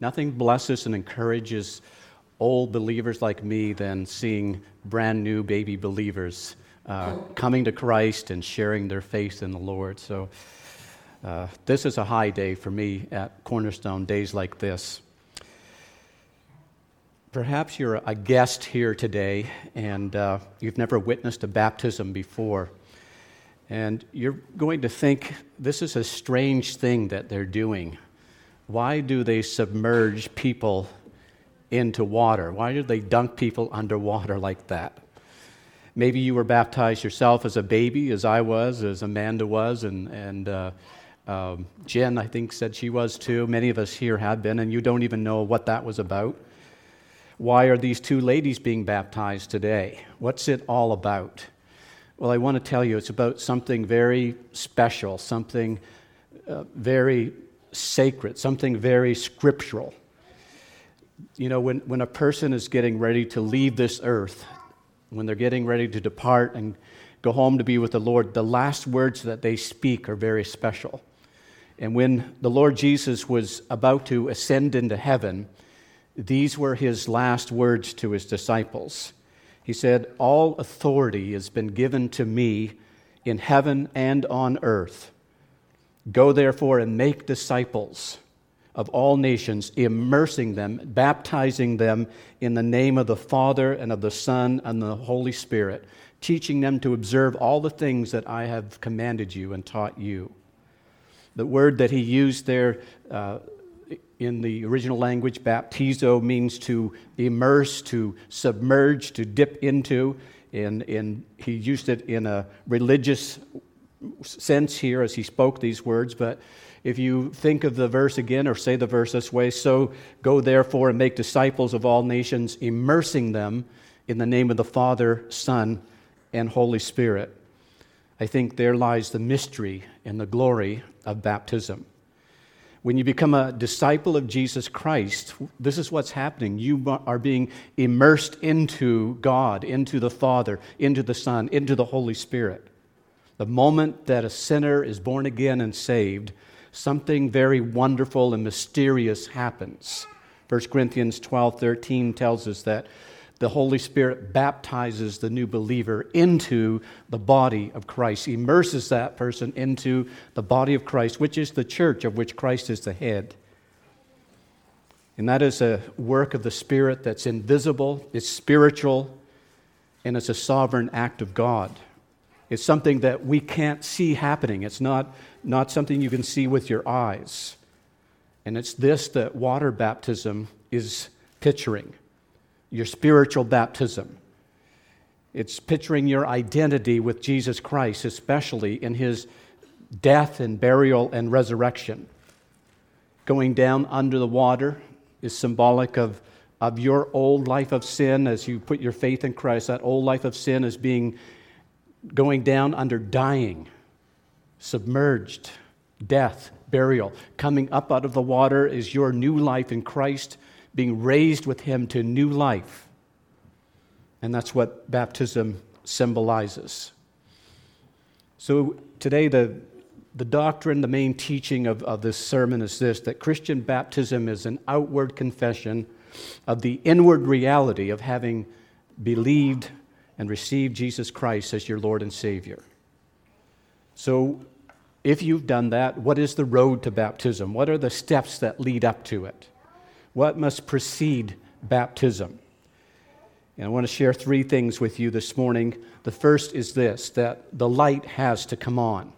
Nothing blesses and encourages old believers like me than seeing brand new baby believers uh, coming to Christ and sharing their faith in the Lord. So, uh, this is a high day for me at Cornerstone, days like this. Perhaps you're a guest here today and uh, you've never witnessed a baptism before. And you're going to think this is a strange thing that they're doing. Why do they submerge people into water? Why do they dunk people underwater like that? Maybe you were baptized yourself as a baby, as I was, as Amanda was, and, and uh, um, Jen, I think, said she was too. Many of us here have been, and you don't even know what that was about. Why are these two ladies being baptized today? What's it all about? Well, I want to tell you it's about something very special, something uh, very sacred, something very scriptural. You know, when, when a person is getting ready to leave this earth, when they're getting ready to depart and go home to be with the Lord, the last words that they speak are very special. And when the Lord Jesus was about to ascend into heaven, these were his last words to his disciples. He said, All authority has been given to me in heaven and on earth. Go therefore and make disciples of all nations, immersing them, baptizing them in the name of the Father and of the Son and the Holy Spirit, teaching them to observe all the things that I have commanded you and taught you. The word that he used there uh, in the original language, baptizo, means to immerse, to submerge, to dip into. And, and he used it in a religious sense here as he spoke these words. But if you think of the verse again, or say the verse this way so go therefore and make disciples of all nations, immersing them in the name of the Father, Son, and Holy Spirit. I think there lies the mystery and the glory of baptism. When you become a disciple of Jesus Christ, this is what's happening. You are being immersed into God, into the Father, into the Son, into the Holy Spirit. The moment that a sinner is born again and saved, something very wonderful and mysterious happens. 1 Corinthians 12 13 tells us that the Holy Spirit baptizes the new believer into the body of Christ, immerses that person into the body of Christ, which is the church of which Christ is the head. And that is a work of the Spirit that's invisible, it's spiritual, and it's a sovereign act of God. It's something that we can't see happening. It's not, not something you can see with your eyes. And it's this that water baptism is picturing your spiritual baptism. It's picturing your identity with Jesus Christ, especially in his death and burial and resurrection. Going down under the water is symbolic of, of your old life of sin as you put your faith in Christ. That old life of sin is being going down under dying, submerged, death, burial. Coming up out of the water is your new life in Christ being raised with him to new life. And that's what baptism symbolizes. So today, the, the doctrine, the main teaching of, of this sermon is this that Christian baptism is an outward confession of the inward reality of having believed and receive Jesus Christ as your Lord and Savior. So, if you've done that, what is the road to baptism? What are the steps that lead up to it? What must precede baptism? And I want to share three things with you this morning. The first is this that the light has to come on.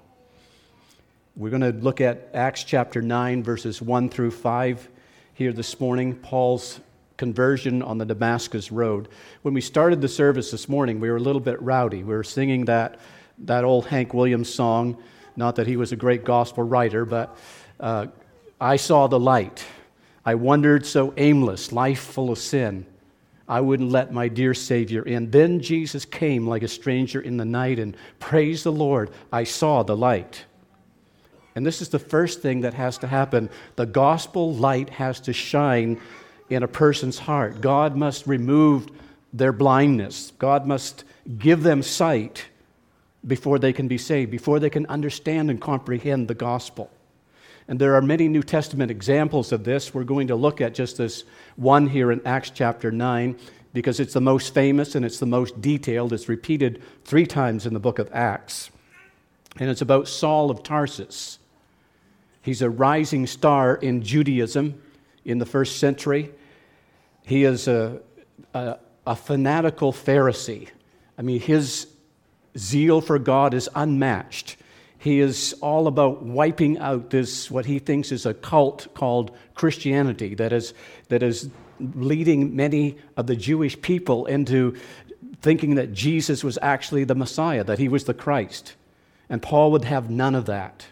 We're going to look at Acts chapter 9, verses 1 through 5 here this morning. Paul's conversion on the Damascus Road. When we started the service this morning, we were a little bit rowdy. We were singing that, that old Hank Williams song. Not that he was a great gospel writer, but uh, I saw the light. I wandered so aimless, life full of sin. I wouldn't let my dear Savior in. Then Jesus came like a stranger in the night, and praise the Lord, I saw the light. And this is the first thing that has to happen. The gospel light has to shine in a person's heart. God must remove their blindness, God must give them sight before they can be saved, before they can understand and comprehend the gospel. And there are many New Testament examples of this. We're going to look at just this one here in Acts chapter 9 because it's the most famous and it's the most detailed. It's repeated three times in the book of Acts. And it's about Saul of Tarsus. He's a rising star in Judaism in the first century. He is a, a, a fanatical Pharisee. I mean, his zeal for God is unmatched. He is all about wiping out this, what he thinks is a cult called Christianity, that is, that is leading many of the Jewish people into thinking that Jesus was actually the Messiah, that he was the Christ. And Paul would have none of that.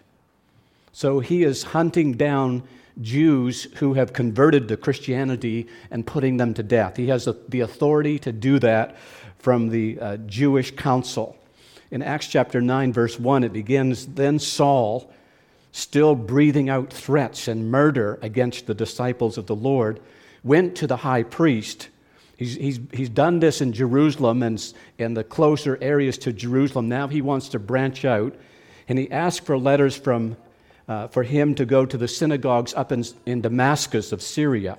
So he is hunting down Jews who have converted to Christianity and putting them to death. He has the authority to do that from the uh, Jewish council. In Acts chapter 9, verse 1, it begins Then Saul, still breathing out threats and murder against the disciples of the Lord, went to the high priest. He's, he's, he's done this in Jerusalem and in the closer areas to Jerusalem. Now he wants to branch out. And he asked for letters from uh, for him to go to the synagogues up in, in Damascus of Syria,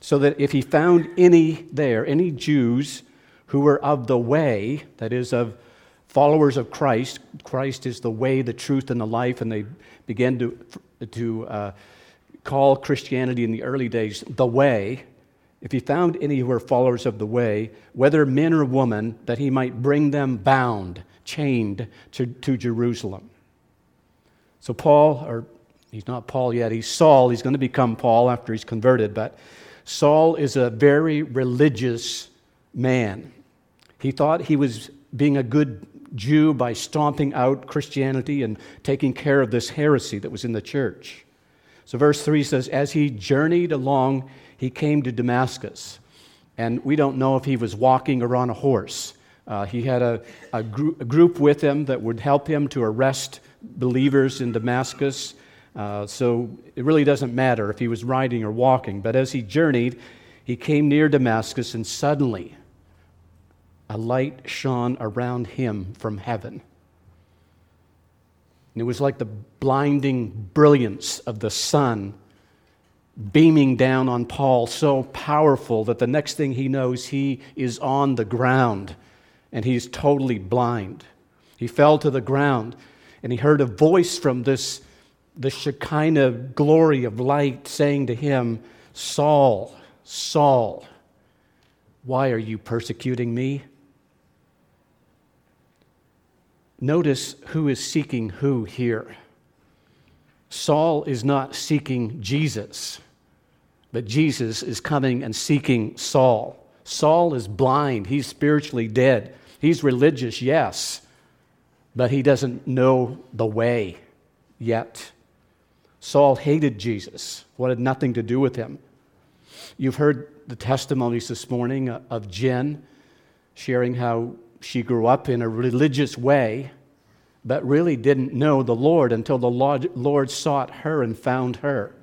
so that if he found any there, any Jews who were of the way, that is, of followers of Christ, Christ is the way, the truth, and the life, and they began to, to uh, call Christianity in the early days the way. If he found any who were followers of the way, whether men or women, that he might bring them bound, chained to, to Jerusalem. So, Paul, or he's not Paul yet, he's Saul. He's going to become Paul after he's converted, but Saul is a very religious man. He thought he was being a good Jew by stomping out Christianity and taking care of this heresy that was in the church. So, verse 3 says, As he journeyed along, he came to Damascus. And we don't know if he was walking or on a horse. Uh, he had a, a, gr- a, group with him that would help him to arrest believers in Damascus. Uh, so it really doesn't matter if he was riding or walking. But as he journeyed, he came near Damascus, and suddenly a light shone around him from heaven. And it was like the blinding brilliance of the sun beaming down on Paul, so powerful that the next thing he knows, he is on the ground and he's totally blind. He fell to the ground and he heard a voice from this, the Shekinah glory of light saying to him, Saul, Saul, why are you persecuting me? Notice who is seeking who here. Saul is not seeking Jesus, but Jesus is coming and seeking Saul. Saul is blind, he's spiritually dead. He's religious, yes, but he doesn't know the way yet. Saul hated Jesus, wanted nothing to do with him. You've heard the testimonies this morning of Jen sharing how she grew up in a religious way, but really didn't know the Lord until the Lord sought her and found her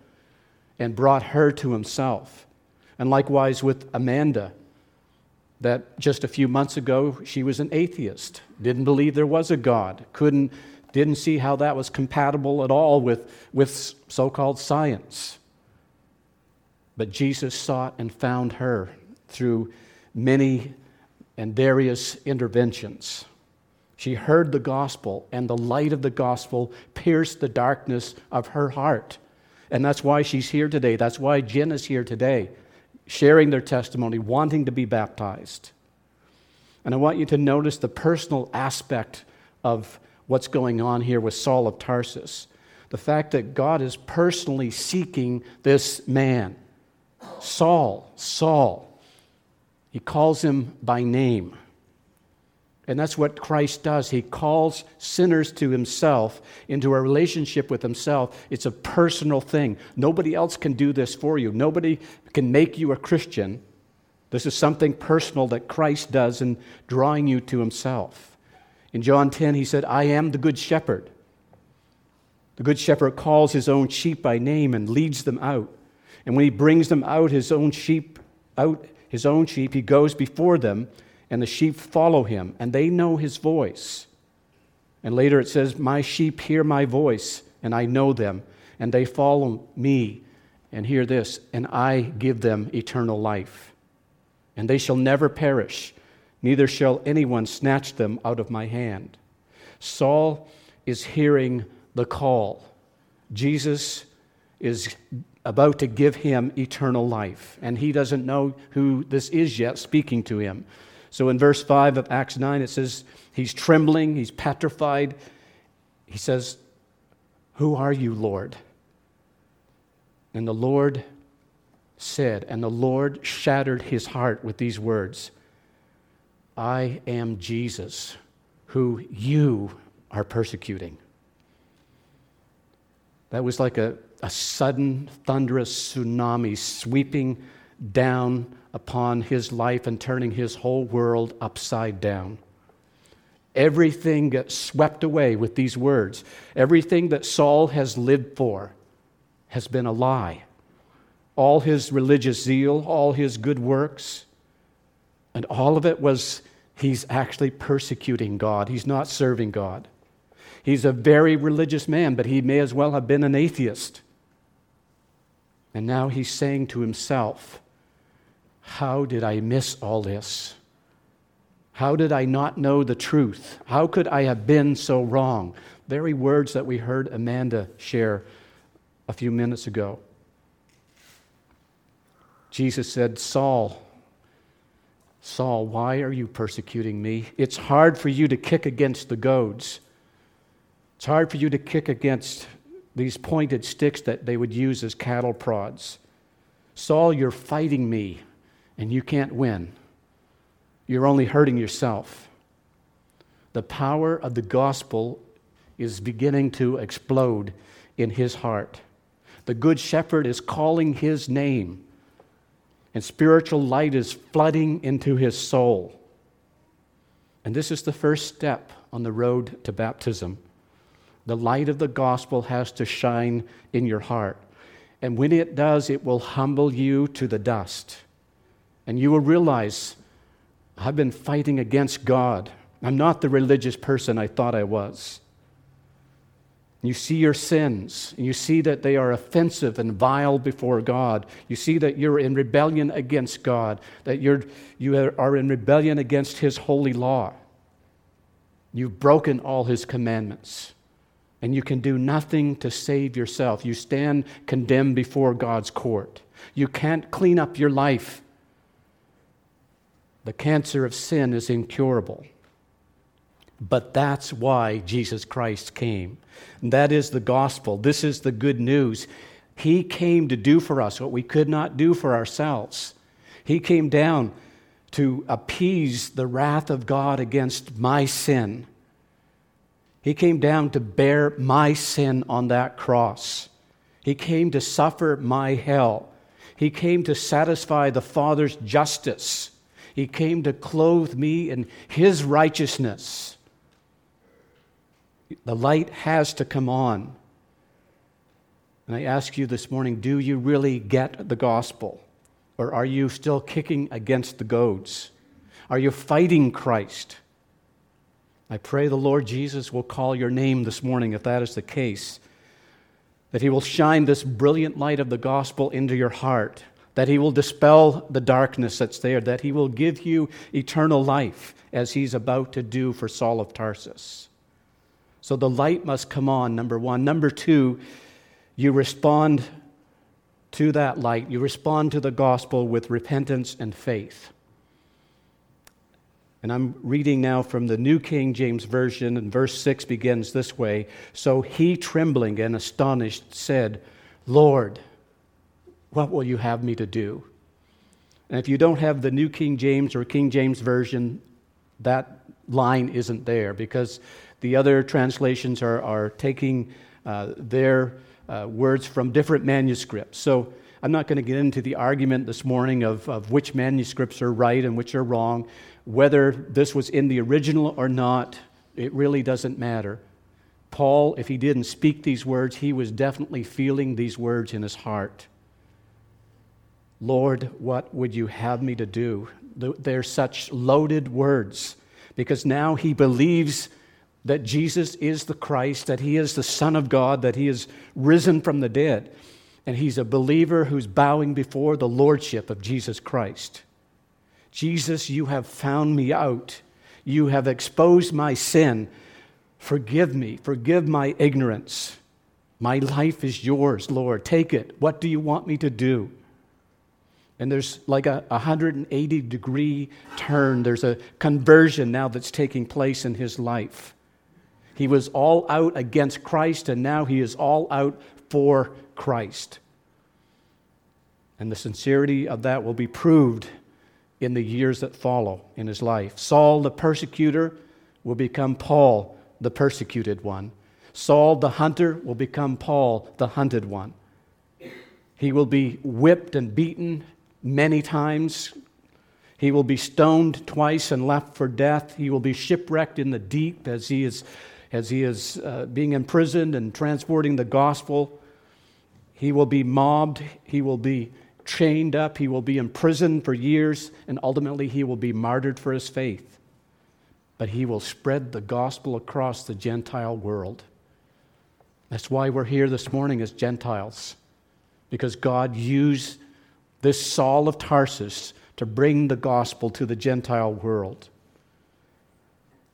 and brought her to himself. And likewise with Amanda that just a few months ago she was an atheist, didn't believe there was a God, couldn't, didn't see how that was compatible at all with, with so called science. But Jesus sought and found her through many and various interventions. She heard the gospel, and the light of the gospel pierced the darkness of her heart. And that's why she's here today. That's why Jen is here today sharing their testimony, wanting to be baptized. And I want you to notice the personal aspect of what's going on here with Saul of Tarsus. The fact that God is personally seeking this man. Saul, Saul. He calls him by name. And that's what Christ does. He calls sinners to himself, into a relationship with himself. It's a personal thing. Nobody else can do this for you, nobody can make you a Christian. This is something personal that Christ does in drawing you to himself. In John 10, he said, I am the good shepherd. The good shepherd calls his own sheep by name and leads them out. And when he brings them out, his own sheep, out his own sheep, he goes before them and the sheep follow him, and they know his voice. And later it says, My sheep hear my voice, and I know them, and they follow me. And hear this, and I give them eternal life. And they shall never perish, neither shall anyone snatch them out of my hand. Saul is hearing the call. Jesus is about to give him eternal life, and he doesn't know who this is yet speaking to him. So in verse 5 of Acts 9, it says, He's trembling, he's petrified. He says, Who are you, Lord? And the Lord said, and the Lord shattered his heart with these words I am Jesus, who you are persecuting. That was like a, a sudden, thunderous tsunami sweeping down upon his life and turning his whole world upside down. Everything gets swept away with these words. Everything that Saul has lived for has been a lie. All his religious zeal, all his good works, and all of it was he's actually persecuting God. He's not serving God. He's a very religious man, but he may as well have been an atheist. And now he's saying to himself, How did I miss all this? How did I not know the truth? How could I have been so wrong? Very words that we heard Amanda share a few minutes ago. Jesus said, Saul, Saul, why are you persecuting me? It's hard for you to kick against the goads. It's hard for you to kick against these pointed sticks that they would use as cattle prods. Saul, you're fighting me, and you can't win you're only hurting yourself. The power of the gospel is beginning to explode in his heart. The Good Shepherd is calling his name, and spiritual light is flooding into his soul. And this is the first step on the road to baptism. The light of the gospel has to shine in your heart. And when it does, it will humble you to the dust. And you will realize I've been fighting against God. I'm not the religious person I thought I was. You see your sins, and you see that they are offensive and vile before God. You see that you're in rebellion against God, that you're, you are in rebellion against His holy law. You've broken all His commandments, and you can do nothing to save yourself. You stand condemned before God's court. You can't clean up your life. The cancer of sin is incurable. But that's why Jesus Christ came. And that is the gospel. This is the good news. He came to do for us what we could not do for ourselves. He came down to appease the wrath of God against my sin. He came down to bear my sin on that cross. He came to suffer my hell. He came to satisfy the Father's justice. He came to clothe me in His righteousness. The light has to come on. And I ask you this morning do you really get the gospel? Or are you still kicking against the goads? Are you fighting Christ? I pray the Lord Jesus will call your name this morning if that is the case. That he will shine this brilliant light of the gospel into your heart that He will dispel the darkness that's there, that He will give you eternal life as He's about to do for Saul of Tarsus. So the light must come on, number one. Number two, you respond to that light, you respond to the gospel with repentance and faith. And I'm reading now from the New King James Version, and verse 6 begins this way So he, trembling and astonished, said, Lord, what will you have me to do? And if you don't have the New King James or King James Version, that line isn't there because the other translations are, are taking uh, their uh, words from different manuscripts. So I'm not going to get into the argument this morning of, of which manuscripts are right and which are wrong. Whether this was in the original or not, it really doesn't matter. Paul, if he didn't speak these words, he was definitely feeling these words in his heart. Lord, what would you have me to do? They're such loaded words because now he believes that Jesus is the Christ, that he is the Son of God, that he is risen from the dead. And he's a believer who's bowing before the Lordship of Jesus Christ. Jesus, you have found me out. You have exposed my sin. Forgive me. Forgive my ignorance. My life is yours, Lord. Take it. What do you want me to do? And there's like a 180 degree turn. There's a conversion now that's taking place in his life. He was all out against Christ, and now he is all out for Christ. And the sincerity of that will be proved in the years that follow in his life. Saul the persecutor will become Paul the persecuted one. Saul the hunter will become Paul the hunted one. He will be whipped and beaten many times. He will be stoned twice and left for death. He will be shipwrecked in the deep as he is, as he is uh, being imprisoned and transporting the gospel. He will be mobbed. He will be chained up. He will be imprisoned for years. And ultimately, he will be martyred for his faith. But he will spread the gospel across the Gentile world. That's why we're here this morning as Gentiles, because God used this Saul of Tarsus to bring the gospel to the Gentile world.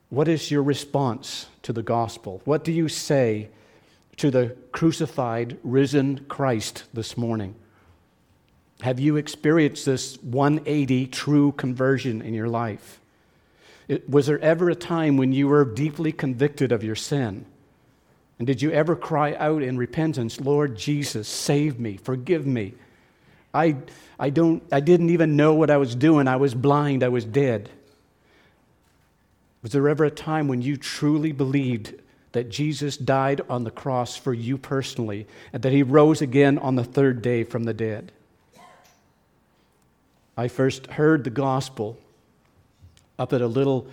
What is your response to the gospel? What do you say to the crucified, risen Christ this morning? Have you experienced this 180 true conversion in your life? It, was there ever a time when you were deeply convicted of your sin? And did you ever cry out in repentance, Lord Jesus, save me, forgive me? I, I, don't, I didn't even know what I was doing. I was blind. I was dead. Was there ever a time when you truly believed that Jesus died on the cross for you personally and that he rose again on the third day from the dead? I first heard the gospel up at a little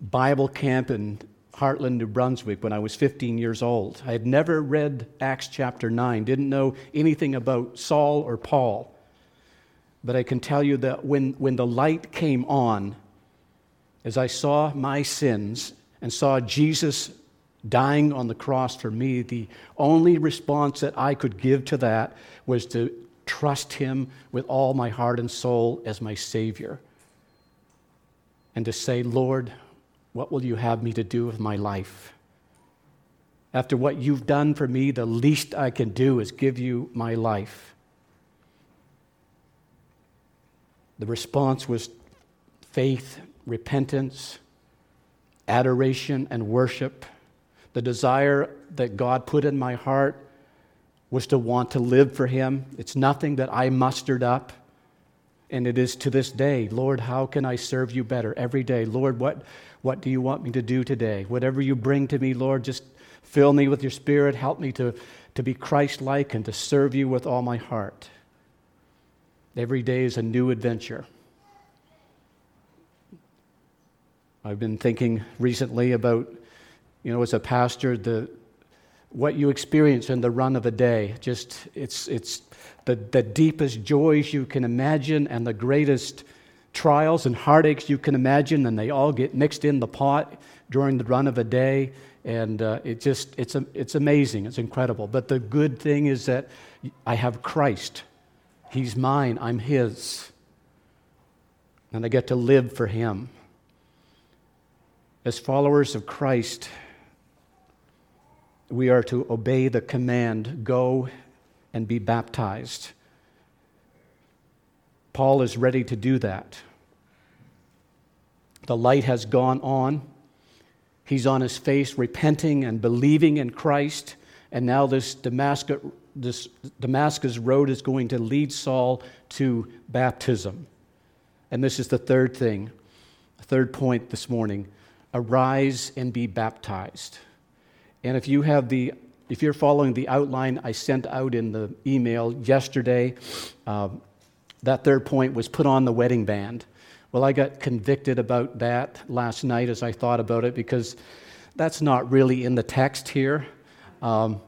Bible camp in Hartland, New Brunswick, when I was 15 years old. I had never read Acts chapter 9, didn't know anything about Saul or Paul. But I can tell you that when, when the light came on, as I saw my sins and saw Jesus dying on the cross for me, the only response that I could give to that was to trust Him with all my heart and soul as my Savior. And to say, Lord, what will you have me to do with my life? After what you've done for me, the least I can do is give you my life. The response was faith, repentance, adoration, and worship. The desire that God put in my heart was to want to live for Him. It's nothing that I mustered up. And it is to this day, Lord, how can I serve you better every day? Lord, what, what do you want me to do today? Whatever you bring to me, Lord, just fill me with your spirit. Help me to, to be Christ like and to serve you with all my heart. Every day is a new adventure. I've been thinking recently about, you know, as a pastor, the, what you experience in the run of a day. Just, it's, it's the, the deepest joys you can imagine and the greatest trials and heartaches you can imagine, and they all get mixed in the pot during the run of a day. And uh, it just, it's, it's amazing. It's incredible. But the good thing is that I have Christ He's mine, I'm His. And I get to live for Him. As followers of Christ, we are to obey the command go and be baptized. Paul is ready to do that. The light has gone on. He's on his face, repenting and believing in Christ. And now this Damascus, this Damascus road is going to lead Saul to baptism. And this is the third thing, third point this morning arise and be baptized. And if you have the if you're following the outline I sent out in the email yesterday, uh, that third point was put on the wedding band. Well, I got convicted about that last night as I thought about it because that's not really in the text here. Um,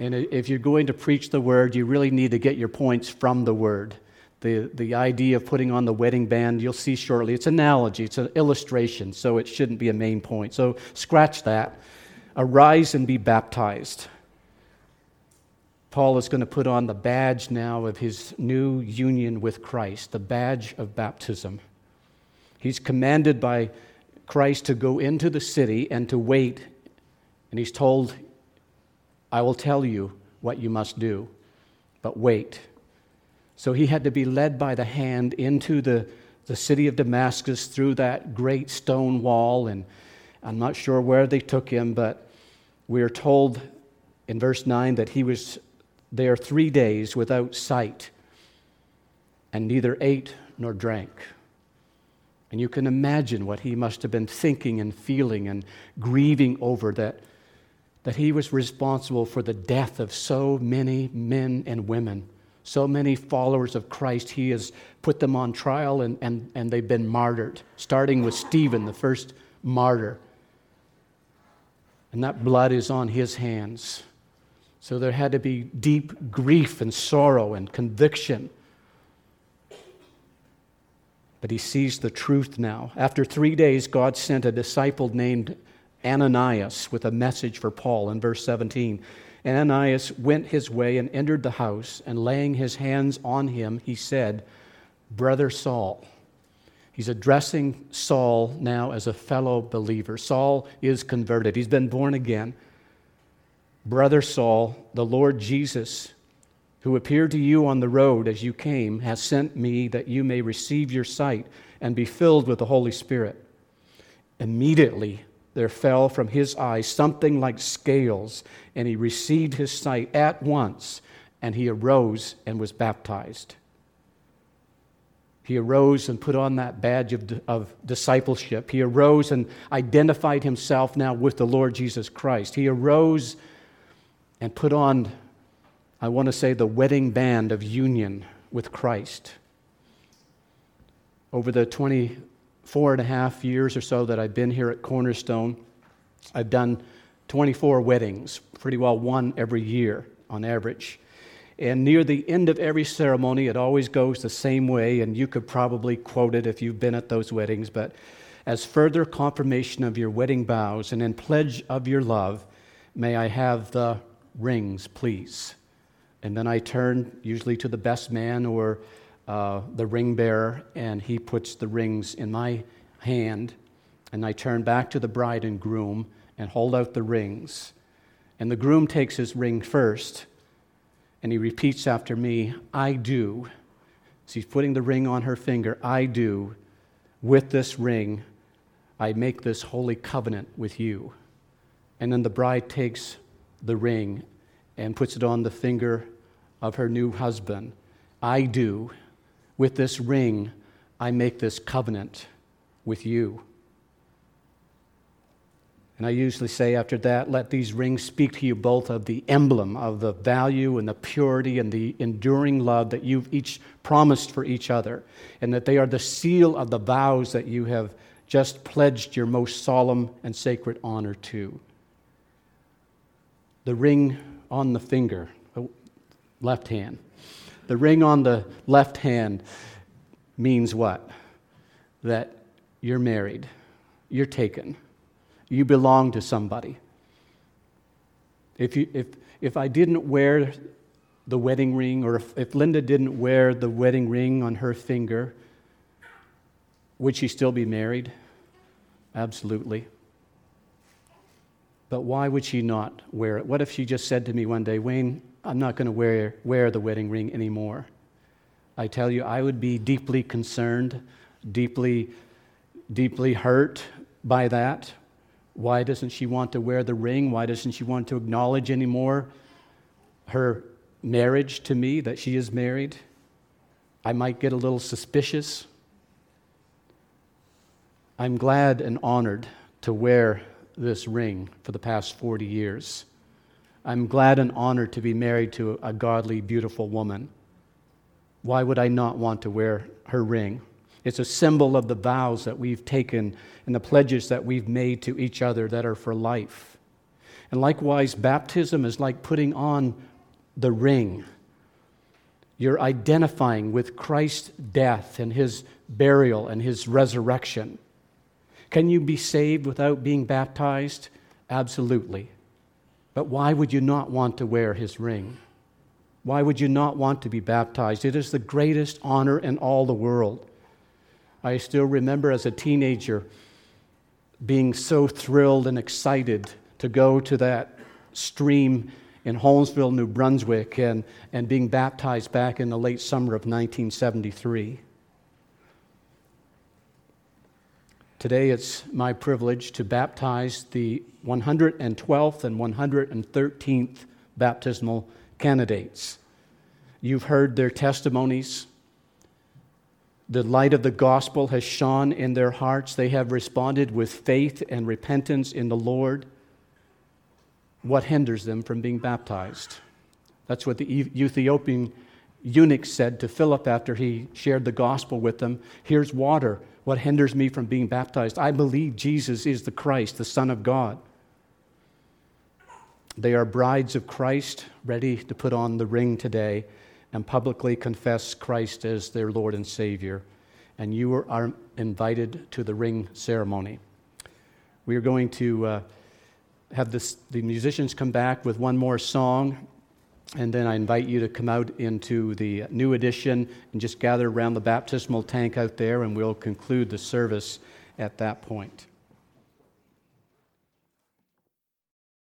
and if you're going to preach the word, you really need to get your points from the word. the, the idea of putting on the wedding band, you'll see shortly. It's analogy, it's an illustration, so it shouldn't be a main point. So scratch that. Arise and be baptized. Paul is going to put on the badge now of his new union with Christ, the badge of baptism. He's commanded by Christ to go into the city and to wait, and he's told, I will tell you what you must do, but wait. So he had to be led by the hand into the, the city of Damascus through that great stone wall, and I'm not sure where they took him, but we are told in verse 9 that he was there three days without sight and neither ate nor drank. And you can imagine what he must have been thinking and feeling and grieving over that, that he was responsible for the death of so many men and women, so many followers of Christ. He has put them on trial and, and, and they've been martyred, starting with Stephen, the first martyr. And that blood is on his hands. So there had to be deep grief and sorrow and conviction. But he sees the truth now. After three days, God sent a disciple named Ananias with a message for Paul in verse 17. Ananias went his way and entered the house, and laying his hands on him, he said, Brother Saul. He's addressing Saul now as a fellow believer. Saul is converted, he's been born again. Brother Saul, the Lord Jesus, who appeared to you on the road as you came, has sent me that you may receive your sight and be filled with the Holy Spirit. Immediately there fell from his eyes something like scales, and he received his sight at once, and he arose and was baptized. He arose and put on that badge of, of discipleship. He arose and identified himself now with the Lord Jesus Christ. He arose and put on, I want to say, the wedding band of union with Christ. Over the 24 and a half years or so that I've been here at Cornerstone, I've done 24 weddings, pretty well one every year on average. And near the end of every ceremony, it always goes the same way, and you could probably quote it if you've been at those weddings. But as further confirmation of your wedding vows and in pledge of your love, may I have the rings, please. And then I turn usually to the best man or uh, the ring bearer, and he puts the rings in my hand. And I turn back to the bride and groom and hold out the rings. And the groom takes his ring first, and he repeats after me, I do. So he's putting the ring on her finger, I do. With this ring, I make this holy covenant with you. And then the bride takes the ring and puts it on the finger of her new husband. I do. With this ring, I make this covenant with you. And I usually say after that, let these rings speak to you both of the emblem of the value and the purity and the enduring love that you've each promised for each other, and that they are the seal of the vows that you have just pledged your most solemn and sacred honor to the ring on the finger, left hand. The ring on the left hand means what? That you're married, you're taken, you belong to somebody. If, you, if, if I didn't wear the wedding ring, or if, if Linda didn't wear the wedding ring on her finger, would she still be married? Absolutely. But why would she not wear it? What if she just said to me one day, Wayne, I'm not going to wear, wear the wedding ring anymore? I tell you, I would be deeply concerned, deeply, deeply hurt by that. Why doesn't she want to wear the ring? Why doesn't she want to acknowledge anymore her marriage to me, that she is married? I might get a little suspicious. I'm glad and honored to wear this ring for the past 40 years. I'm glad and honored to be married to a godly, beautiful woman. Why would I not want to wear her ring? It's a symbol of the vows that we've taken and the pledges that we've made to each other that are for life. And likewise, baptism is like putting on the ring. You're identifying with Christ's death and his burial and his resurrection. Can you be saved without being baptized? Absolutely. But why would you not want to wear his ring? Why would you not want to be baptized? It is the greatest honor in all the world. I still remember as a teenager being so thrilled and excited to go to that stream in Holmesville, New Brunswick, and, and being baptized back in the late summer of 1973. Today it's my privilege to baptize the 112th and 113th baptismal candidates. You've heard their testimonies. The light of the gospel has shone in their hearts. They have responded with faith and repentance in the Lord. What hinders them from being baptized? That's what the Ethiopian eunuch said to Philip after he shared the gospel with them. Here's water. What hinders me from being baptized? I believe Jesus is the Christ, the Son of God. They are brides of Christ, ready to put on the ring today and publicly confess Christ as their Lord and Savior. And you are invited to the ring ceremony. We are going to uh, have this, the musicians come back with one more song, and then I invite you to come out into the new addition and just gather around the baptismal tank out there, and we'll conclude the service at that point.